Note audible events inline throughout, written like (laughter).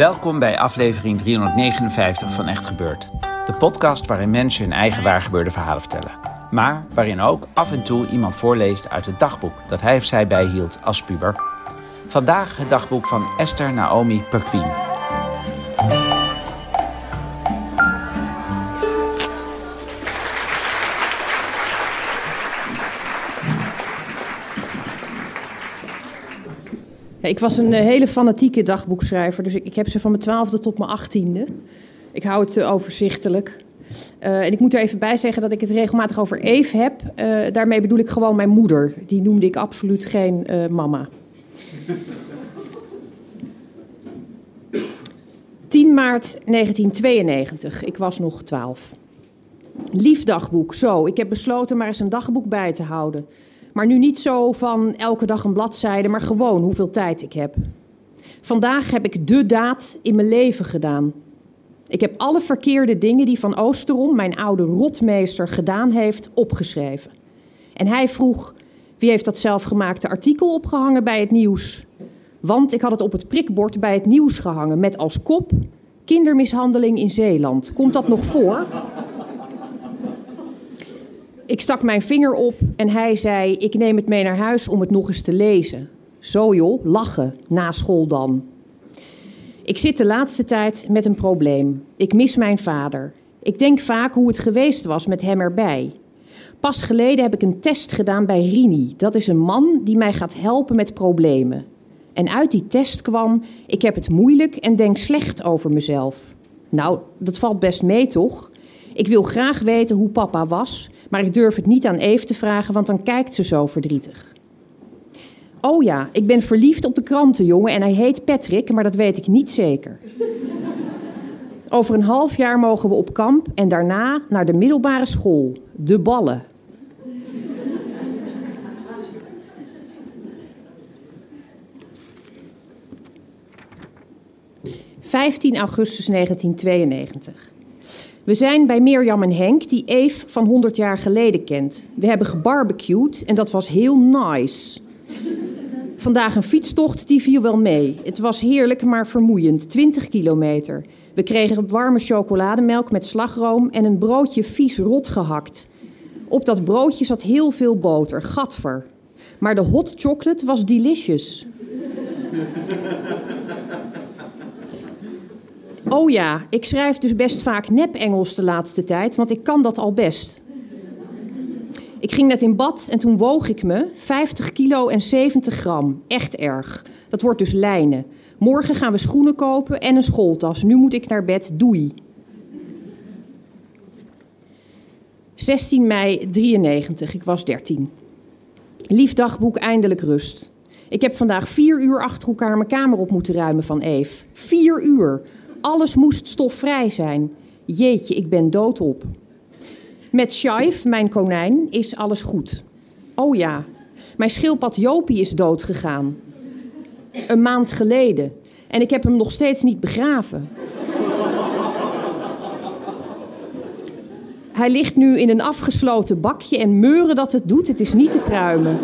Welkom bij aflevering 359 van Echt Gebeurd. De podcast waarin mensen hun eigen waargebeurde verhalen vertellen. Maar waarin ook af en toe iemand voorleest uit het dagboek dat hij of zij bijhield als puber. Vandaag het dagboek van Esther Naomi Perquin. Ik was een eh, hele fanatieke dagboekschrijver, dus ik, ik heb ze van mijn twaalfde tot mijn achttiende. Ik hou het uh, overzichtelijk. Uh, en ik moet er even bij zeggen dat ik het regelmatig over Eve heb. Daarmee bedoel ik gewoon mijn moeder. Die noemde ik absoluut geen mama. (laughs) 10 maart 1992. Ik was nog 12. Lief dagboek. Zo, ik heb besloten maar eens een dagboek bij te houden. Maar nu niet zo van elke dag een bladzijde, maar gewoon hoeveel tijd ik heb. Vandaag heb ik de daad in mijn leven gedaan. Ik heb alle verkeerde dingen die Van Oosterom, mijn oude rotmeester, gedaan heeft, opgeschreven. En hij vroeg: wie heeft dat zelfgemaakte artikel opgehangen bij het nieuws? Want ik had het op het prikbord bij het nieuws gehangen met als kop: kindermishandeling in Zeeland. Komt dat nog voor? Ik stak mijn vinger op en hij zei: Ik neem het mee naar huis om het nog eens te lezen. Zo joh, lachen, na school dan. Ik zit de laatste tijd met een probleem. Ik mis mijn vader. Ik denk vaak hoe het geweest was met hem erbij. Pas geleden heb ik een test gedaan bij Rini. Dat is een man die mij gaat helpen met problemen. En uit die test kwam: ik heb het moeilijk en denk slecht over mezelf. Nou, dat valt best mee toch? Ik wil graag weten hoe papa was, maar ik durf het niet aan Eve te vragen, want dan kijkt ze zo verdrietig. Oh ja, ik ben verliefd op de krantenjongen en hij heet Patrick, maar dat weet ik niet zeker. Over een half jaar mogen we op kamp en daarna naar de middelbare school, de ballen. ...15 augustus 1992. We zijn bij Mirjam en Henk, die Eve van 100 jaar geleden kent. We hebben gebarbecued en dat was heel nice. Vandaag een fietstocht, die viel wel mee. Het was heerlijk, maar vermoeiend. 20 kilometer. We kregen warme chocolademelk met slagroom en een broodje vies rot gehakt. Op dat broodje zat heel veel boter, gatver. Maar de hot chocolate was delicious. Oh ja, ik schrijf dus best vaak nep-Engels de laatste tijd, want ik kan dat al best. Ik ging net in bad en toen woog ik me 50 kilo en 70 gram. Echt erg. Dat wordt dus lijnen. Morgen gaan we schoenen kopen en een schooltas. Nu moet ik naar bed. Doei. 16 mei 93. Ik was 13. Lief dagboek, eindelijk rust. Ik heb vandaag vier uur achter elkaar mijn kamer op moeten ruimen van Eve. Vier uur. Alles moest stofvrij zijn. Jeetje, ik ben doodop. Met Shaif, mijn konijn, is alles goed. Oh ja, mijn schildpad Jopie is dood gegaan. Een maand geleden. En ik heb hem nog steeds niet begraven. Hij ligt nu in een afgesloten bakje en meuren dat het doet, het is niet te pruimen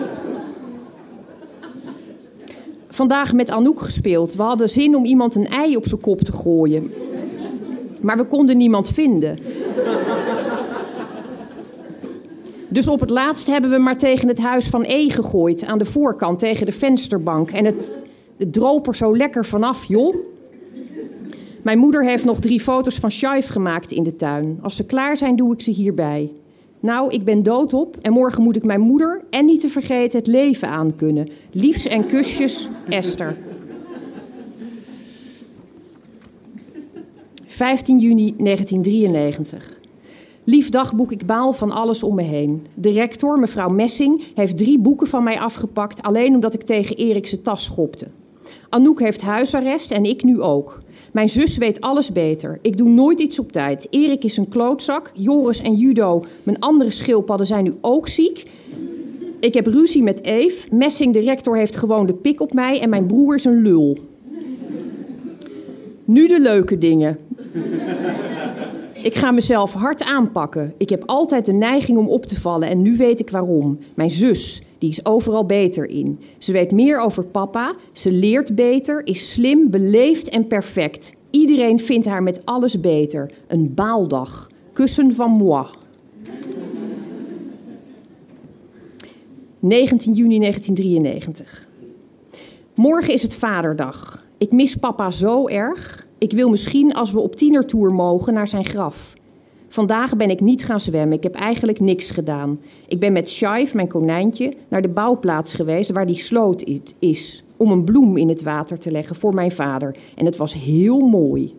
vandaag met Anouk gespeeld. We hadden zin om iemand een ei op zijn kop te gooien. Maar we konden niemand vinden. Dus op het laatst hebben we maar tegen het huis van E gegooid. Aan de voorkant, tegen de vensterbank. En het, het droop er zo lekker vanaf, joh. Mijn moeder heeft nog drie foto's van Shaif gemaakt in de tuin. Als ze klaar zijn, doe ik ze hierbij. Nou, ik ben doodop en morgen moet ik mijn moeder en niet te vergeten het leven aankunnen. Liefs en kusjes, Esther. 15 juni 1993. Lief dagboek, ik baal van alles om me heen. De rector, mevrouw Messing, heeft drie boeken van mij afgepakt... alleen omdat ik tegen Erik zijn tas schopte. Anouk heeft huisarrest en ik nu ook. Mijn zus weet alles beter. Ik doe nooit iets op tijd. Erik is een klootzak. Joris en Judo, mijn andere schildpadden, zijn nu ook ziek. Ik heb ruzie met Eve. Messing, de rector, heeft gewoon de pik op mij. En mijn broer is een lul. Nu de leuke dingen. Ik ga mezelf hard aanpakken. Ik heb altijd de neiging om op te vallen en nu weet ik waarom. Mijn zus, die is overal beter in. Ze weet meer over papa, ze leert beter, is slim, beleefd en perfect. Iedereen vindt haar met alles beter. Een baaldag. Kussen van moi. 19 juni 1993. Morgen is het vaderdag. Ik mis papa zo erg. Ik wil misschien als we op tienertour mogen naar zijn graf. Vandaag ben ik niet gaan zwemmen. Ik heb eigenlijk niks gedaan. Ik ben met Shive, mijn konijntje, naar de bouwplaats geweest waar die sloot is. Om een bloem in het water te leggen voor mijn vader. En het was heel mooi.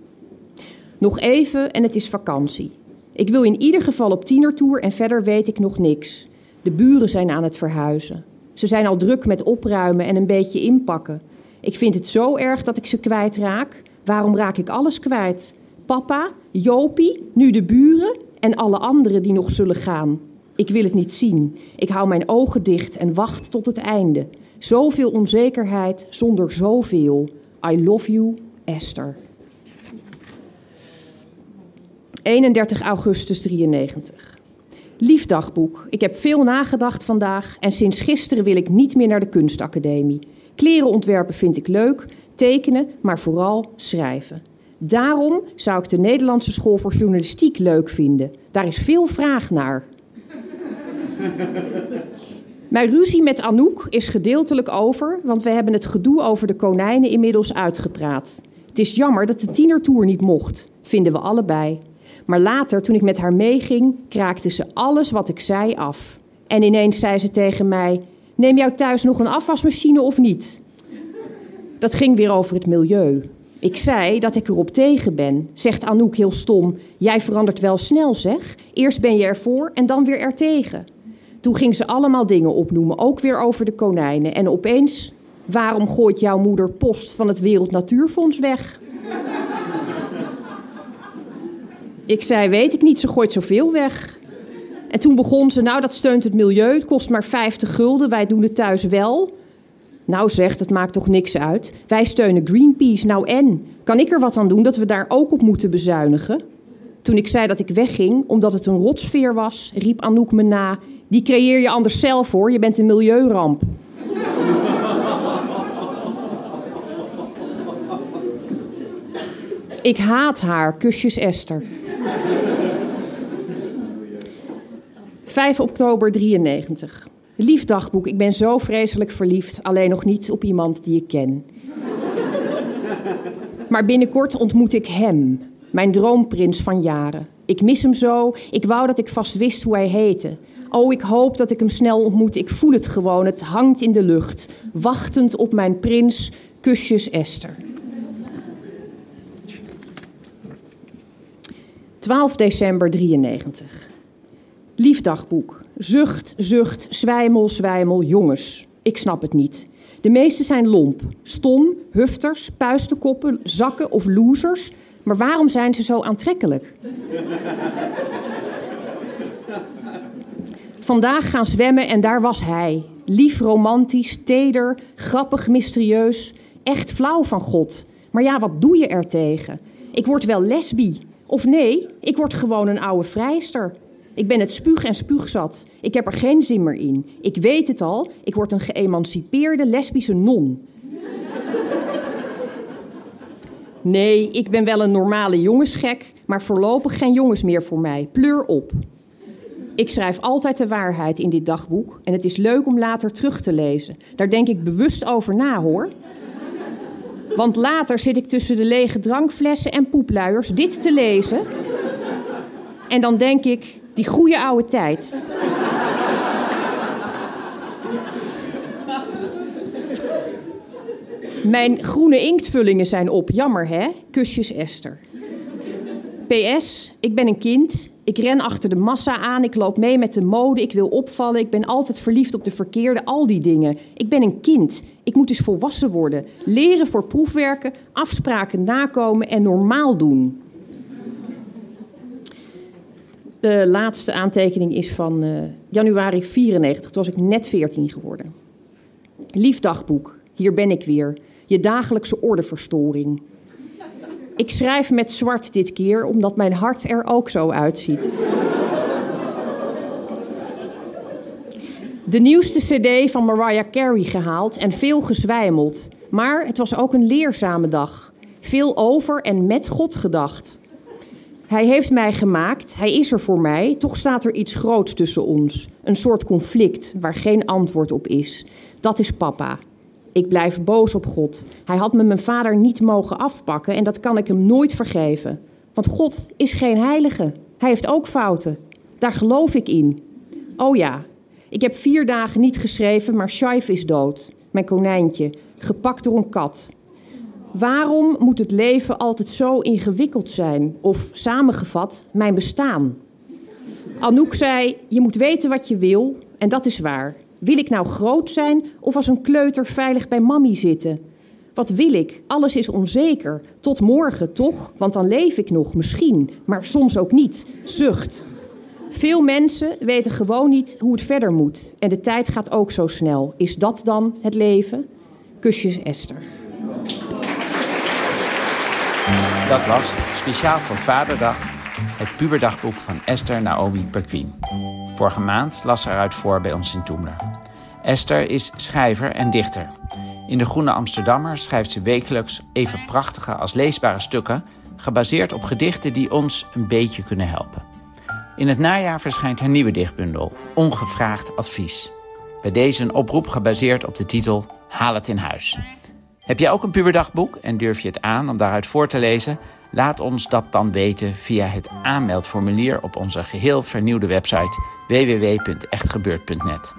Nog even en het is vakantie. Ik wil in ieder geval op tienertour en verder weet ik nog niks. De buren zijn aan het verhuizen. Ze zijn al druk met opruimen en een beetje inpakken. Ik vind het zo erg dat ik ze kwijtraak. Waarom raak ik alles kwijt? Papa, Jopie, nu de buren en alle anderen die nog zullen gaan. Ik wil het niet zien. Ik hou mijn ogen dicht en wacht tot het einde. Zoveel onzekerheid zonder zoveel. I love you, Esther. 31 augustus 93. Liefdagboek. Ik heb veel nagedacht vandaag en sinds gisteren wil ik niet meer naar de kunstacademie. Kleren ontwerpen vind ik leuk, tekenen, maar vooral schrijven. Daarom zou ik de Nederlandse School voor Journalistiek leuk vinden. Daar is veel vraag naar. (laughs) Mijn ruzie met Anouk is gedeeltelijk over, want we hebben het gedoe over de konijnen inmiddels uitgepraat. Het is jammer dat de tienertour niet mocht, vinden we allebei. Maar later, toen ik met haar meeging, kraakte ze alles wat ik zei af. En ineens zei ze tegen mij: Neem jou thuis nog een afwasmachine of niet? Dat ging weer over het milieu. Ik zei dat ik erop tegen ben. Zegt Anouk heel stom: Jij verandert wel snel, zeg. Eerst ben je ervoor en dan weer ertegen. Toen ging ze allemaal dingen opnoemen, ook weer over de konijnen. En opeens: Waarom gooit jouw moeder post van het Wereld Natuurfonds weg? Ik zei, weet ik niet, ze gooit zoveel weg. En toen begon ze, nou dat steunt het milieu, het kost maar 50 gulden, wij doen het thuis wel. Nou zegt, het maakt toch niks uit. Wij steunen Greenpeace, nou en? Kan ik er wat aan doen dat we daar ook op moeten bezuinigen? Toen ik zei dat ik wegging, omdat het een rotsfeer was, riep Anouk me na... Die creëer je anders zelf hoor, je bent een milieuramp. (laughs) ik haat haar, kusjes Esther. 5 oktober 93. Lief dagboek, ik ben zo vreselijk verliefd, alleen nog niet op iemand die ik ken. Maar binnenkort ontmoet ik hem, mijn droomprins van jaren. Ik mis hem zo, ik wou dat ik vast wist hoe hij heette. Oh, ik hoop dat ik hem snel ontmoet, ik voel het gewoon, het hangt in de lucht. Wachtend op mijn prins, kusjes Esther. 12 december 93. Liefdagboek. Zucht, zucht, zwijmel, zwijmel, jongens. Ik snap het niet. De meeste zijn lomp, stom, hufters, puistenkoppen, zakken of losers. Maar waarom zijn ze zo aantrekkelijk? Vandaag gaan zwemmen en daar was hij. Lief, romantisch, teder, grappig, mysterieus. Echt flauw van God. Maar ja, wat doe je er tegen? Ik word wel lesbi. Of nee, ik word gewoon een oude vrijster. Ik ben het spuug en spuugzat. Ik heb er geen zin meer in. Ik weet het al, ik word een geëmancipeerde lesbische non. (laughs) Nee, ik ben wel een normale jongensgek, maar voorlopig geen jongens meer voor mij. Pleur op. Ik schrijf altijd de waarheid in dit dagboek en het is leuk om later terug te lezen. Daar denk ik bewust over na hoor. Want later zit ik tussen de lege drankflessen en poepluiers dit te lezen. En dan denk ik, die goede oude tijd. Mijn groene inktvullingen zijn op. Jammer hè? Kusjes Esther. PS, ik ben een kind. Ik ren achter de massa aan. Ik loop mee met de mode. Ik wil opvallen. Ik ben altijd verliefd op de verkeerde. Al die dingen. Ik ben een kind. Ik moet dus volwassen worden. Leren voor proefwerken, afspraken nakomen en normaal doen. De laatste aantekening is van uh, januari 94. Toen was ik net 14 geworden. Lief dagboek, hier ben ik weer. Je dagelijkse ordeverstoring. Ik schrijf met zwart dit keer, omdat mijn hart er ook zo uitziet. De nieuwste CD van Mariah Carey gehaald en veel gezwijmeld. Maar het was ook een leerzame dag. Veel over en met God gedacht. Hij heeft mij gemaakt, hij is er voor mij, toch staat er iets groots tussen ons. Een soort conflict waar geen antwoord op is. Dat is papa. Ik blijf boos op God. Hij had me mijn vader niet mogen afpakken en dat kan ik hem nooit vergeven. Want God is geen heilige. Hij heeft ook fouten. Daar geloof ik in. Oh ja, ik heb vier dagen niet geschreven, maar Shaif is dood. Mijn konijntje, gepakt door een kat. Waarom moet het leven altijd zo ingewikkeld zijn? Of samengevat, mijn bestaan? Anouk zei: Je moet weten wat je wil, en dat is waar. Wil ik nou groot zijn of als een kleuter veilig bij mammy zitten? Wat wil ik? Alles is onzeker. Tot morgen, toch? Want dan leef ik nog, misschien, maar soms ook niet. Zucht. Veel mensen weten gewoon niet hoe het verder moet. En de tijd gaat ook zo snel. Is dat dan het leven? Kusjes Esther. Dat was, speciaal voor Vaderdag, het puberdagboek van Esther Naomi Perquin. Vorige maand las ze eruit voor bij ons in Toemler. Esther is schrijver en dichter. In de Groene Amsterdammer schrijft ze wekelijks even prachtige als leesbare stukken, gebaseerd op gedichten die ons een beetje kunnen helpen. In het najaar verschijnt haar nieuwe dichtbundel, Ongevraagd Advies. Bij deze een oproep gebaseerd op de titel Haal het in huis. Heb jij ook een puberdagboek en durf je het aan om daaruit voor te lezen? Laat ons dat dan weten via het aanmeldformulier op onze geheel vernieuwde website www.echtgebeurd.net.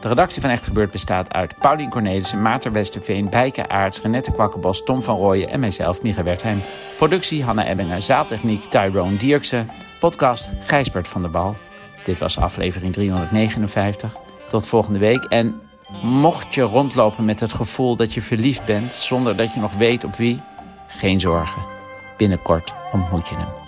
De redactie van Echt Gebeurd bestaat uit Paulien Cornelissen, Maarten Westerveen, Bijke Aarts, Renette Kwakkenbos, Tom van Rooyen en mijzelf, Micha Wertheim. Productie Hanna Ebbingen, zaaltechniek Tyrone Dierksen, podcast Gijsbert van der Bal. Dit was aflevering 359. Tot volgende week en mocht je rondlopen met het gevoel dat je verliefd bent zonder dat je nog weet op wie, geen zorgen. Binnenkort ontmoet je hem.